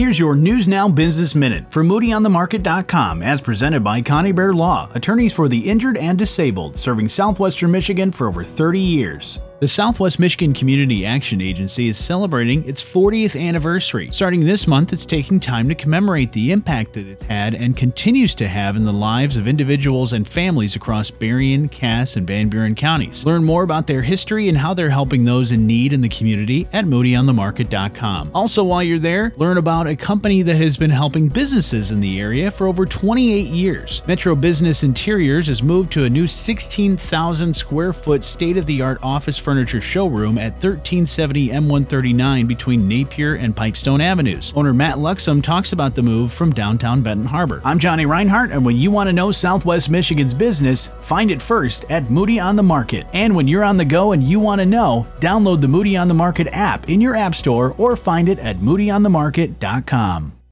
Here's your News Now Business Minute from MoodyOnTheMarket.com as presented by Connie Bear Law, attorneys for the injured and disabled, serving southwestern Michigan for over 30 years. The Southwest Michigan Community Action Agency is celebrating its 40th anniversary. Starting this month, it's taking time to commemorate the impact that it's had and continues to have in the lives of individuals and families across Berrien, Cass, and Van Buren counties. Learn more about their history and how they're helping those in need in the community at moodyonthemarket.com. Also, while you're there, learn about a company that has been helping businesses in the area for over 28 years. Metro Business Interiors has moved to a new 16,000 square foot state of the art office Furniture Showroom at 1370 M139 between Napier and Pipestone Avenues. Owner Matt Luxem talks about the move from downtown Benton Harbor. I'm Johnny Reinhart, and when you want to know Southwest Michigan's business, find it first at Moody on the Market. And when you're on the go and you want to know, download the Moody on the Market app in your app store or find it at moodyonthemarket.com.